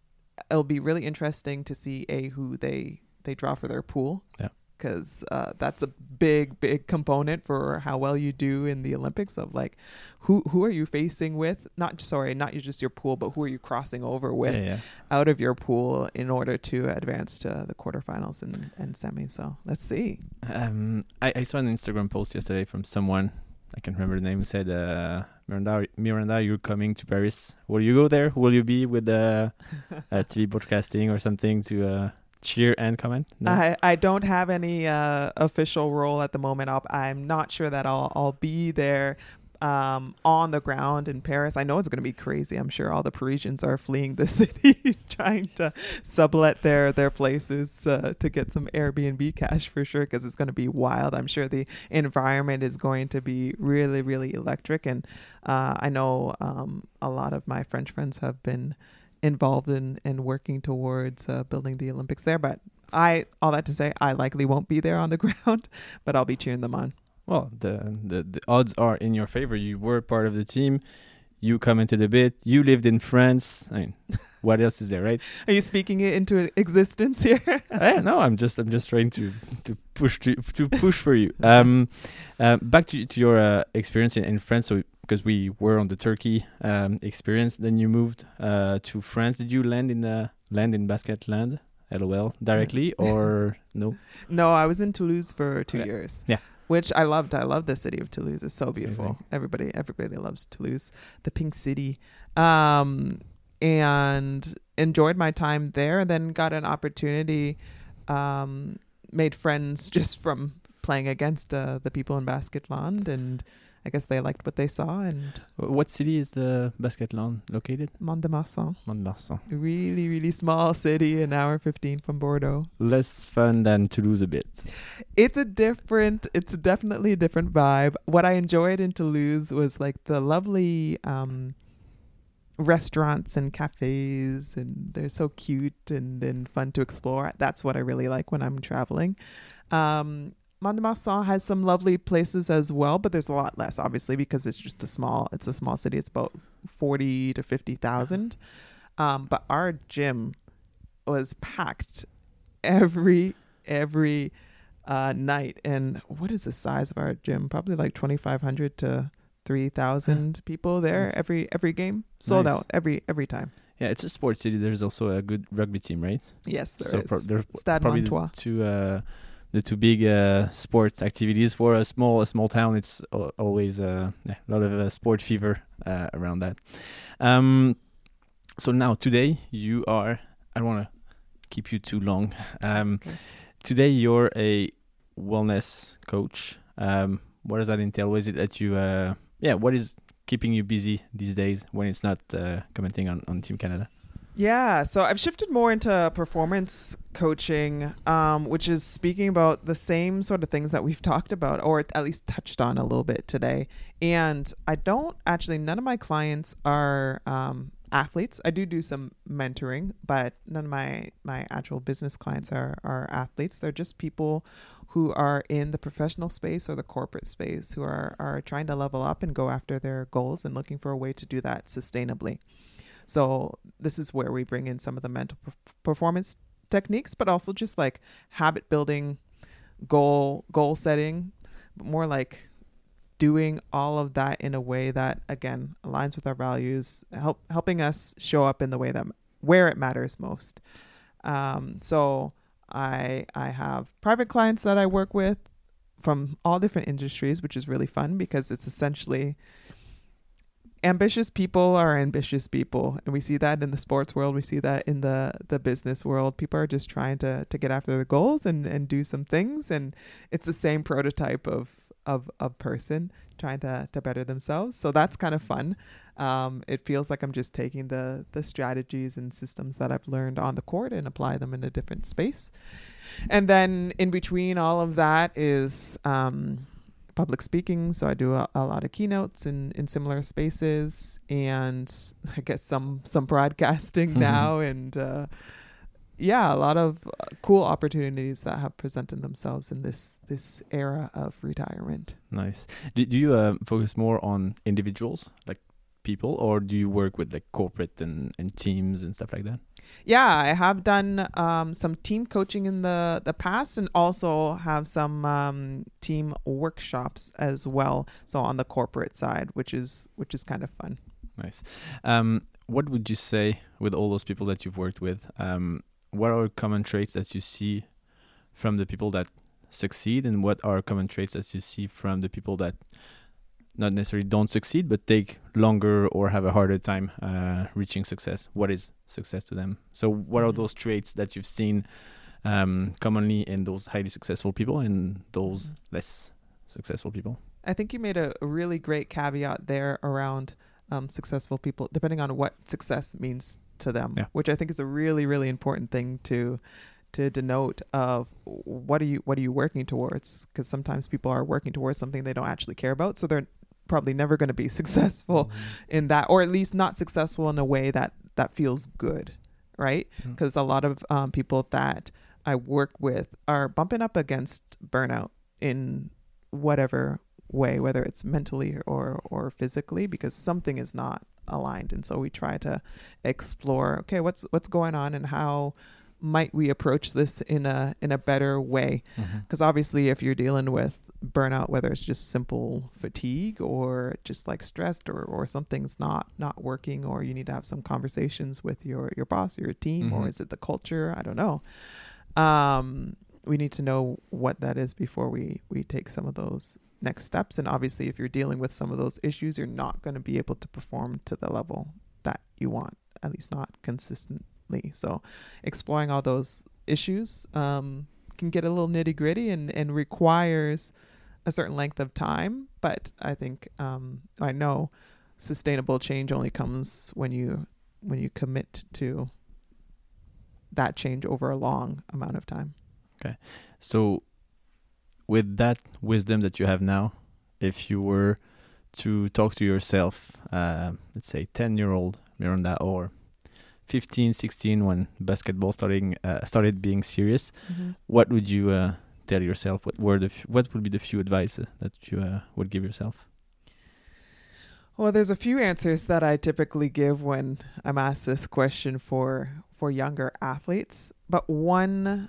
it'll be really interesting to see a who they they draw for their pool Yeah. Because uh, that's a big big component for how well you do in the olympics of like who who are you facing with not sorry not just your pool but who are you crossing over with yeah, yeah. out of your pool in order to advance to the quarterfinals and, and semis so let's see Um, I, I saw an Instagram post yesterday from someone I can't remember the name who said, uh, "Miranda, Miranda, you're coming to Paris. Will you go there? Will you be with the uh, TV broadcasting or something to uh, cheer and comment?" No? I, I don't have any uh, official role at the moment. I'll, I'm not sure that I'll I'll be there. um, on the ground in Paris. I know it's going to be crazy. I'm sure all the Parisians are fleeing the city, trying to sublet their their places uh, to get some Airbnb cash for sure, because it's going to be wild. I'm sure the environment is going to be really, really electric. And uh, I know um, a lot of my French friends have been involved in in working towards uh, building the Olympics there. But I, all that to say, I likely won't be there on the ground, but I'll be cheering them on. Well, the, the the odds are in your favor. You were part of the team. You come into the bit. You lived in France. I mean, what else is there, right? Are you speaking it into existence here? eh, no, I'm just I'm just trying to to push to to push for you. Um, uh, back to to your uh, experience in, in France. So because we were on the Turkey um, experience, then you moved uh, to France. Did you land in the land in Basket Landes? LOL directly or no? No, I was in Toulouse for two Okay. years. Yeah. Which I loved. I love the city of Toulouse. It's so beautiful. amazing. Everybody, everybody loves Toulouse, the pink city. Um, and enjoyed my time there. And then got an opportunity, um, made friends just from playing against uh, the people in Basket Landes, and I guess they liked what they saw. And What city is the Basket Landes located? Mont-de-Marsan, Mont-de-Marsan. really, really small city, an hour fifteen from Bordeaux. Less fun than Toulouse a bit. it's a different it's definitely a different vibe what i enjoyed in toulouse was like the lovely um restaurants and cafes and they're so cute and, and fun to explore that's what i really like when i'm traveling um Mont-de-Marsan has some lovely places as well, but there's a lot less, obviously, because it's just a small. It's a small city. It's about forty to fifty thousand. Um, but our gym was packed every every uh, night. And what is the size of our gym? Probably like 2,500 to 3,000 people there Nice. every every game. Sold Nice. out every every time. Yeah, it's a sports city. There's also a good rugby team, right? Yes, there is. so pro- they're Stade Montois. two uh, the two big uh, sports activities for a small a small town. It's always uh, yeah, a lot of uh, sport fever uh, around that. Um, so now today you are. I don't want to keep you too long. Um, Okay. today you're a wellness coach. Um, what does that entail? Is it that you? Uh, yeah, what is keeping you busy these days when it's not uh, commenting on on Team Canada? Yeah, so I've shifted more into performance coaching, um, which is speaking about the same sort of things that we've talked about, or at least touched on a little bit today. And I don't actually, none of my clients are um, athletes. I do do some mentoring, but none of my my actual business clients are are athletes. They're just people who are in the professional space or the corporate space who are are trying to level up and go after their goals and looking for a way to do that sustainably. So this is where we bring in some of the mental per- performance techniques, but also just like habit building, goal goal setting, but more like doing all of that in a way that again aligns with our values, help helping us show up in the way that where it matters most. Um, so I I have private clients that I work with from all different industries, which is really fun because it's essentially ambitious people are ambitious people. And we see that in the sports world. We see that in the the business world. People are just trying to to get after their goals and and do some things. And it's the same prototype of of a person trying to to better themselves. So that's kind of fun. Um, it feels like i'm just taking the the strategies and systems that i've learned on the court and apply them in a different space. And then in between all of that is um, public speaking so i do a, a lot of keynotes in in similar spaces and i guess some some broadcasting Mhm. now and uh yeah a lot of uh, cool opportunities that have presented themselves in this this era of retirement Nice. Do, do you uh, focus more on individuals, like people, or do you work with like corporate and, and teams and stuff like that? yeah i have done um, some team coaching in the the past and also have some um, team workshops as well so on the corporate side which is which is kind of fun Nice. Um, what would you say with all those people that you've worked with? Um, what are common traits that you see from the people that succeed, and what are common traits that you see from the people that not necessarily don't succeed but take longer or have a harder time uh, reaching success? What is success to them? So, what are Mhm. those traits that you've seen um, commonly in those highly successful people and those Mhm. less successful people? I think you made a, a really great caveat there around um, successful people, depending on what success means to them, Yeah. which I think is a really, really important thing to to denote of what are you what are you working towards? Because sometimes people are working towards something they don't actually care about, so they're probably never going to be successful Mm-hmm. in that, or at least not successful in a way that that feels good, right? Because a lot of um, people that I work with are bumping up against burnout in whatever way, whether it's mentally or or physically, because something is not aligned. And so we try to explore, okay, what's what's going on and how might we approach this in a in a better way? Because obviously, if you're dealing with burnout, whether it's just simple fatigue or just like stressed or, or something's not not working, or you need to have some conversations with your your boss or your team, or Mhm. is it the culture? I don't know. Um, we need to know what that is before we we take some of those next steps. And obviously, if you're dealing with some of those issues, you're not going to be able to perform to the level that you want, at least not consistently. So, exploring all those issues um, can get a little nitty gritty and, and requires a certain length of time. But I think um, I know sustainable change only comes when you when you commit to that change over a long amount of time. Okay, so, with that wisdom that you have now, if you were to talk to yourself, uh, let's say 10 year old Miranda or 15, 16, when basketball starting uh, started being serious, what would you uh, tell yourself? What were the f- what would be the few advice uh, that you uh, would give yourself? Well, there's a few answers that I typically give when I'm asked this question for for younger athletes, but one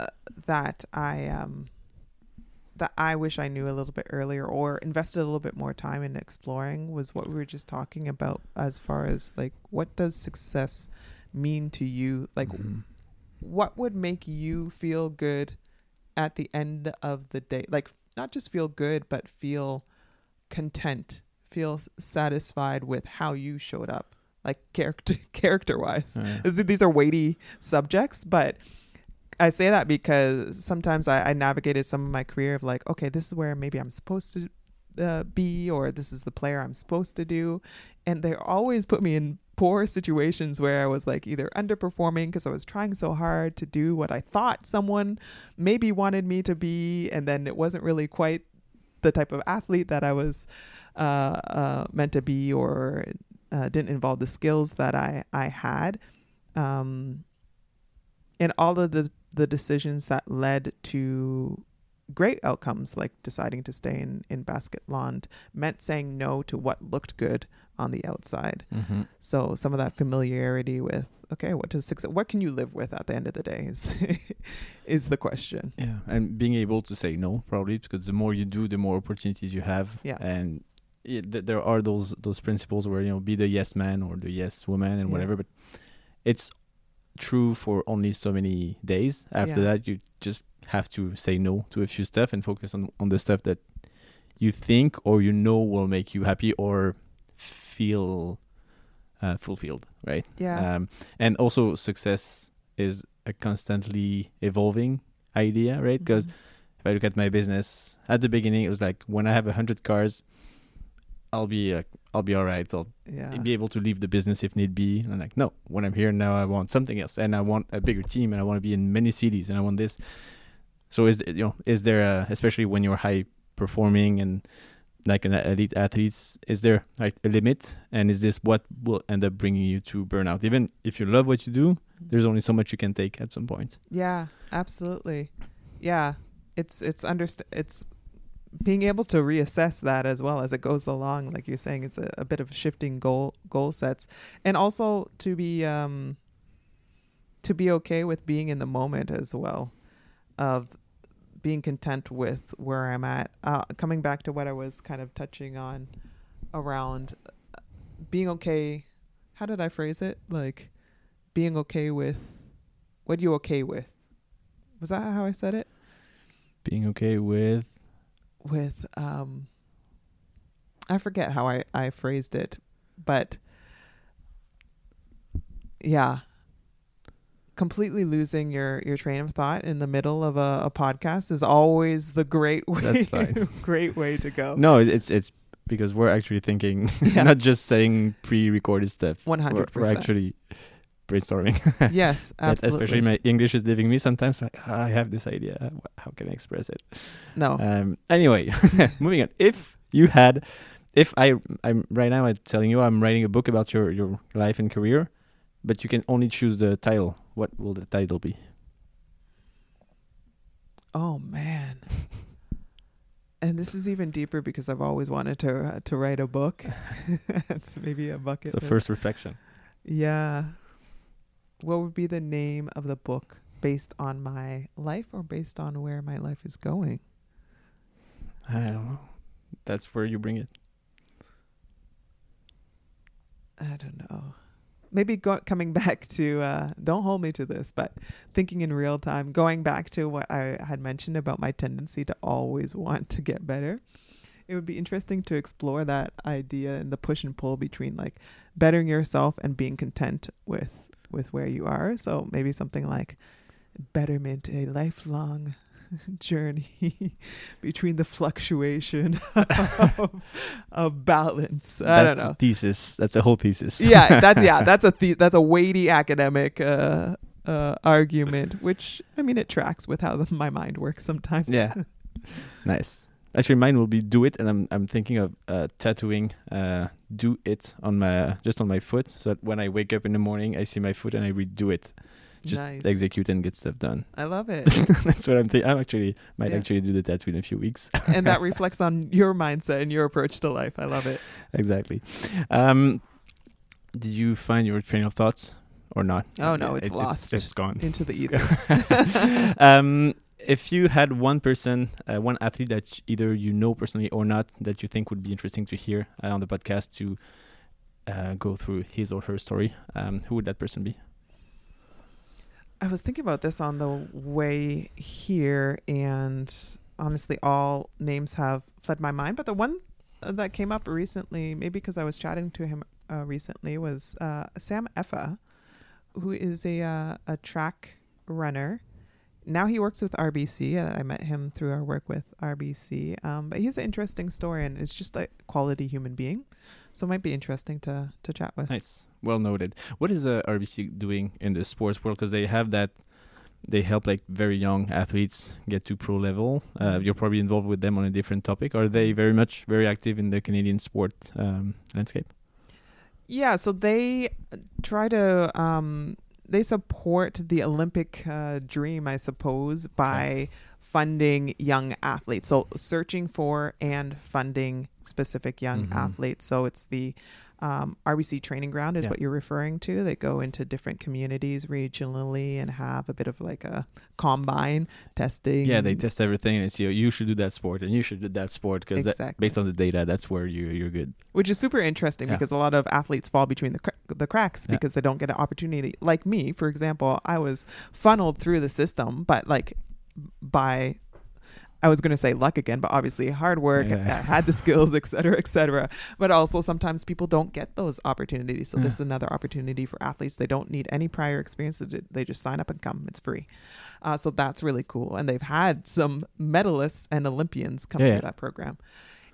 uh, that I um that I wish I knew a little bit earlier or invested a little bit more time in exploring was what we were just talking about as far as like what does success mean to you? Like Mhm. what would make you feel good at the end of the day like not just feel good but feel content feel satisfied with how you showed up like character character wise This- these are weighty subjects but i say that because sometimes I, I navigated some of my career of like okay this is where maybe i'm supposed to uh, be or this is the player i'm supposed to do. And they always put me in poor situations where i was like either underperforming because i was trying so hard to do what i thought someone maybe wanted me to be. And then it wasn't really quite the type of athlete that i was uh, uh, meant to be or uh, didn't involve the skills that I I had, um, and all of the the decisions that led to great outcomes, like deciding to stay in in Basket Landes, meant saying no to what looked good on the outside. mhm. So some of that familiarity with okay, what does success? What can you live with at the end of the day is is the question. Yeah, and being able to say no, probably because the more you do, the more opportunities you have. Yeah. and it, th- there are those those principles where you know be the yes man or the yes woman and Yeah. whatever, but it's true for only so many days. After Yeah. that, you just have to say no to a few stuff and focus on on the stuff that you think or you know will make you happy or feel uh, fulfilled, right? Yeah. Um, and also success is a constantly evolving idea, right? Because Mhm. if I look at my business at the beginning, it was like when I have a hundred cars, I'll be uh, I'll be all right. I'll yeah. be able to leave the business if need be. And I'm like, no, when I'm here now, I want something else, and I want a bigger team, and I want to be in many cities, and I want this. So is you know is there a, especially when you're high performing and like an elite athletes, is there like a limit? And is this what will end up bringing you to burnout? Even if you love what you do, there's only so much you can take at some point. Yeah, absolutely. Yeah, it's it's underst- it's being able to reassess that as well as it goes along. Like you're saying, it's a, a bit of shifting goal goal sets, and also to be um to be okay with being in the moment as well, of being content with where I'm at. Uh, coming back to what I was kind of touching on around uh, being okay. How did I phrase it? Like being okay with what you okay with. Was that how I said it? Being okay with With um I forget how I I phrased it, but yeah. completely losing your your train of thought in the middle of a, a podcast is always the great way. That's fine. great way to go. No, it's it's because we're actually thinking, Yeah. not just saying pre-recorded stuff. One We're- hundred We're percent. actually brainstorming. Yes, absolutely. especially my English is leaving me sometimes. Like, "Ah, I have this idea. How can I express it? no. Um, anyway, moving on. If you had, if I, I'm right now, I'm telling you, I'm writing a book about your your life and career, but you can only choose the title. What will the title be? Oh man. And this is even deeper because I've always wanted to uh, to write a book. it's maybe a bucket. So first reflection. Yeah. What would be the name of the book based on my life or based on where my life is going? I don't know. That's where you bring it. I don't know. Maybe go, coming back to uh, don't hold me to this, but thinking in real time, going back to what I had mentioned about my tendency to always want to get better. It would be interesting to explore that idea and the push and pull between like bettering yourself and being content with with where you are. So maybe something like betterment, a lifelong journey between the fluctuation of, of balance. I that's don't know a thesis. That's a whole thesis. yeah, that's yeah, that's a the, that's a weighty academic uh, uh, argument, which I mean it tracks with how the, my mind works sometimes. Yeah. nice. Actually, mine will be do it, and I'm I'm thinking of uh, tattooing uh, do it on my just on my foot, so that when I wake up in the morning, I see my foot and I redo it, just nice. execute and get stuff done. I love it, That's what I'm thinking. I'm actually might Yeah. actually do the tattoo in a few weeks. and that reflects on your mindset and your approach to life. I love it. exactly. Um, did you find your train of thoughts or not? Oh, no, it's it- lost. It's, gone. Into the ether. um, if you had one person, uh, one athlete that either you know personally or not, that you think would be interesting to hear uh, on the podcast to uh, go through his or her story, um, who would that person be? I was thinking about this on the way here, and honestly, all names have fled my mind. But the one uh, that came up recently, maybe because I was chatting to him uh, recently, was uh, Sam Effah, who is a uh, a track runner. Now he works with RBC. Uh, I met him through our work with RBC. Um, but he's an interesting story and is just a quality human being. So it might be interesting to to chat with. Nice, well noted. What is uh, RBC doing in the sports world? Because they have that, they help like very young athletes get to pro level. Uh, you're probably involved with them on a different topic. Are they very much very active in the Canadian sport um, landscape? Yeah, so they try to um, they support the Olympic uh, dream, I suppose, by funding young athletes. So searching for and funding specific young Mhm. athletes. So it's the um, RBC training ground is Yeah. what you're referring to. They go into different communities regionally and have a bit of like a combine testing. Yeah, they test everything and see you should do that sport and you should do that sport because Exactly. based on the data, that's where you you're good. which is super interesting Yeah. because a lot of athletes fall between the the cracks Yeah. because they don't get an opportunity. Like me, for example, I was funneled through the system, but like by I was going to say luck again, but obviously hard work. Yeah. I had the skills, et cetera, et cetera. But also sometimes people don't get those opportunities. So Yeah. this is another opportunity for athletes. They don't need any prior experience. They just sign up and come. It's free. Uh, so that's really cool. And they've had some medalists and Olympians come Yeah, through that program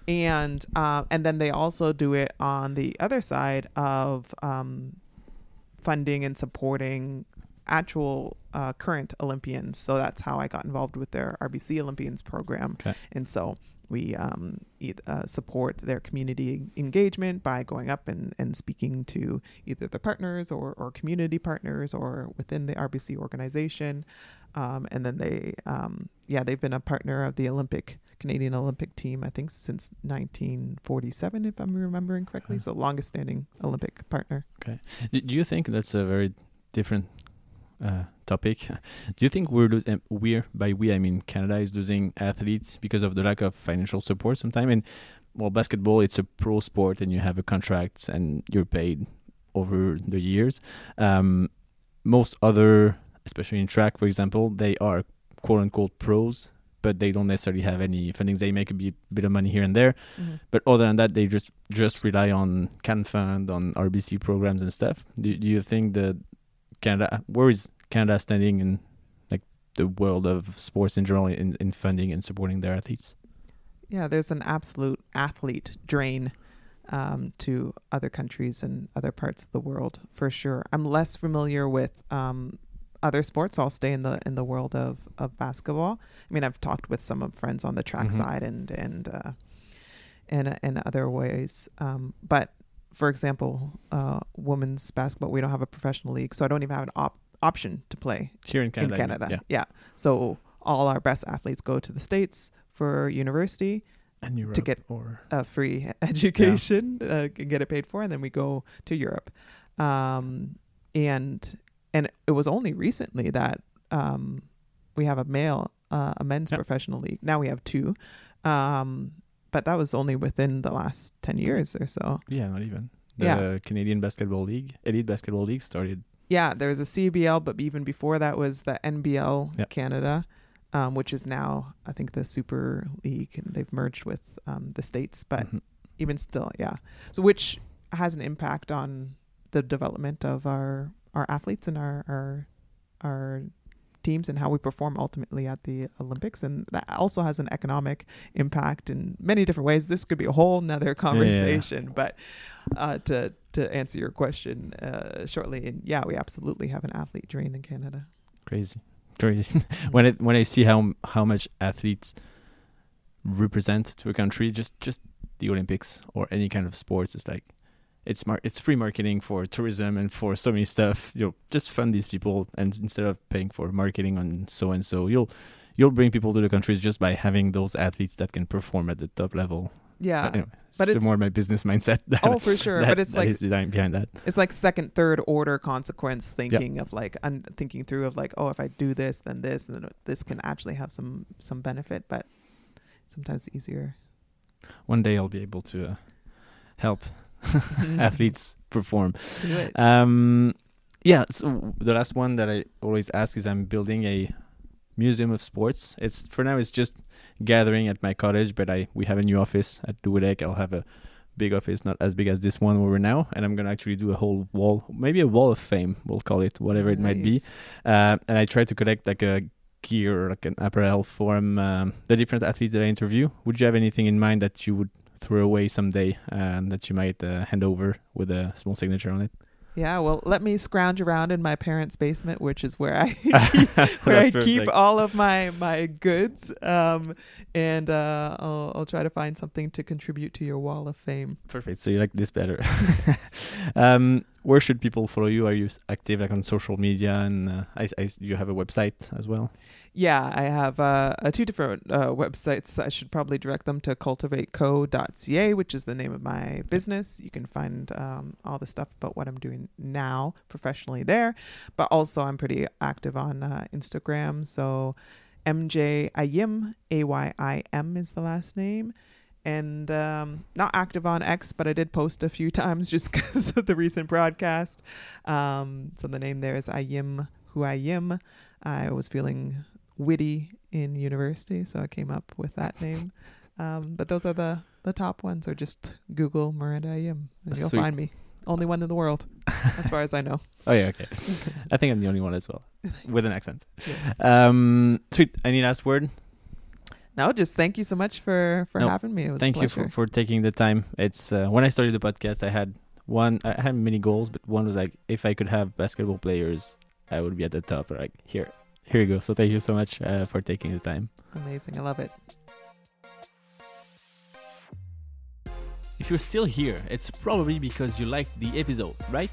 and uh, and then they also do it on the other side of um, funding and supporting actual uh, current Olympians. So that's how I got involved with their RBC Olympians program, Okay. and so we um, uh, support their community engagement by going up and, and speaking to either the partners or, or community partners or within the RBC organization. Um, and then they, um, yeah, they've been a partner of the Olympic Canadian Olympic team, I think, since 1947, if I'm remembering correctly. Okay. So longest standing Olympic partner. Do, do you think that's a very different uh, topic? Do you think we're losing? We're by we I mean Canada is losing athletes because of the lack of financial support. Sometimes, and well, basketball it's a pro sport, and you have a contract and you're paid over the years. Um, most other, especially in track, for example, they are quote unquote pros. But they don't necessarily have any fundings. They make a bit, bit of money here and there, but other than that, they just just rely on Can Fund, on RBC programs and stuff. Do, do you think that Canada, where is Canada standing in like the world of sports in general in, in funding and supporting their athletes? Yeah, there's an absolute athlete drain um, to other countries and other parts of the world for sure. I'm less familiar with um, other sports. I'll stay in the in the world of, of basketball. I mean, I've talked with some of friends on the track Mhm. side and and uh, and in other ways. Um, but for example, uh, women's basketball, we don't have a professional league, so I don't even have an op- option to play Here in Canada. in Canada. Yeah. So all our best athletes go to the states for university, And Europe get- or a free education, uh, get it paid for, and then we go to Europe. Um, and and it was only recently that um, we have a male, uh, a men's professional league. Now we have two, um, but that was only within the last ten years or so. yeah, not even. The Yeah. Canadian Basketball League, Elite Basketball League started Yeah, there was a CBL, but even before that was the NBL Yep. Canada, um, which is now I think the Super League, and they've merged with um, the states. But Mhm. even still, yeah. So which has an impact on the development of our our athletes and our our our teams and how we perform ultimately at the Olympics, and that also has an economic impact in many different ways. This could be a whole nother conversation, but uh, to to answer your question uh, shortly, and yeah, we absolutely have an athlete drain in Canada. crazy, crazy. when it when I see how how much athletes represent to a country, just just the Olympics or any kind of sports, it's like it's mar- it's free marketing for tourism and for so many stuff. You know, just fund these people, and instead of paying for marketing on so and so, you'll you'll bring people to the countries just by having those athletes that can perform at the top level. Yeah. But anyway, it's but it's- more my business mindset. That, oh, for sure. that- but it's like behind, behind that. it's like second, third order consequence thinking of like un- thinking through of like, oh, if I do this, then this, and then this can actually have some some benefit, but sometimes easier. One day I'll be able to uh, help athletes perform. Um, yeah. So the last one that I always ask is I'm building a museum of sports. It's for now it's just gathering at my cottage, but I we have a new office at Duodec. I'll have a big office, not as big as this one where we're now, and I'm gonna actually do a whole wall, maybe a wall of fame, we'll call it, whatever it might be. Uh, and I try to collect like a gear, like an apparel from um, the different athletes that I interview. Would you have anything in mind that you would throw away someday um, that you might uh, hand over with a small signature on it? Yeah, well, let me scrounge around in my parents' basement, which is where I where I keep all of my my goods, um, and uh, I'll I'll try to find something to contribute to your wall of fame. Perfect. So you like this better. um, where should people follow you? Are you s- active like on social media? And uh, I, I, you have a website as well. Yeah, I have uh, uh, two different uh, websites. I should probably direct them to cultivateco.ca, which is the name of my business. You can find um, all the stuff about what I'm doing now professionally there. But also, I'm pretty active on uh, Instagram. So, MJ Ayim, A Y I M is the last name. And um, not active on X, but I did post a few times just because of the recent broadcast. Um, so the name there is Ayim Who I Ayim. I was feeling witty in university, so I came up with that name. Um, but those are the the top ones, or just Google Miranda Ayim, and you'll Sweet. find me. Only one in the world, as far as I know. Oh yeah, okay. I think I'm the only one as well with an accent. Yes. Um, sweet. Any last word? No, just thank you so much for for No, having me. It was Thank a you for, for taking the time. It's uh, when I started the podcast, I had one. I had many goals, but one was like if I could have basketball players, I would be at the top. Like here, here you go. So thank you so much uh, for taking the time. Amazing, I love it. If you're still here, it's probably because you liked the episode, right?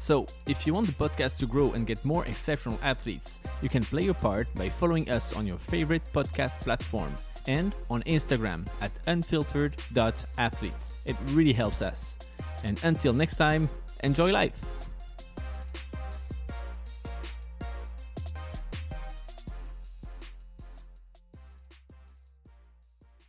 So, if you want the podcast to grow and get more exceptional athletes, you can play your part by following us on your favorite podcast platform and on Instagram at unfiltered.athletes. It really helps us. And until next time, enjoy life!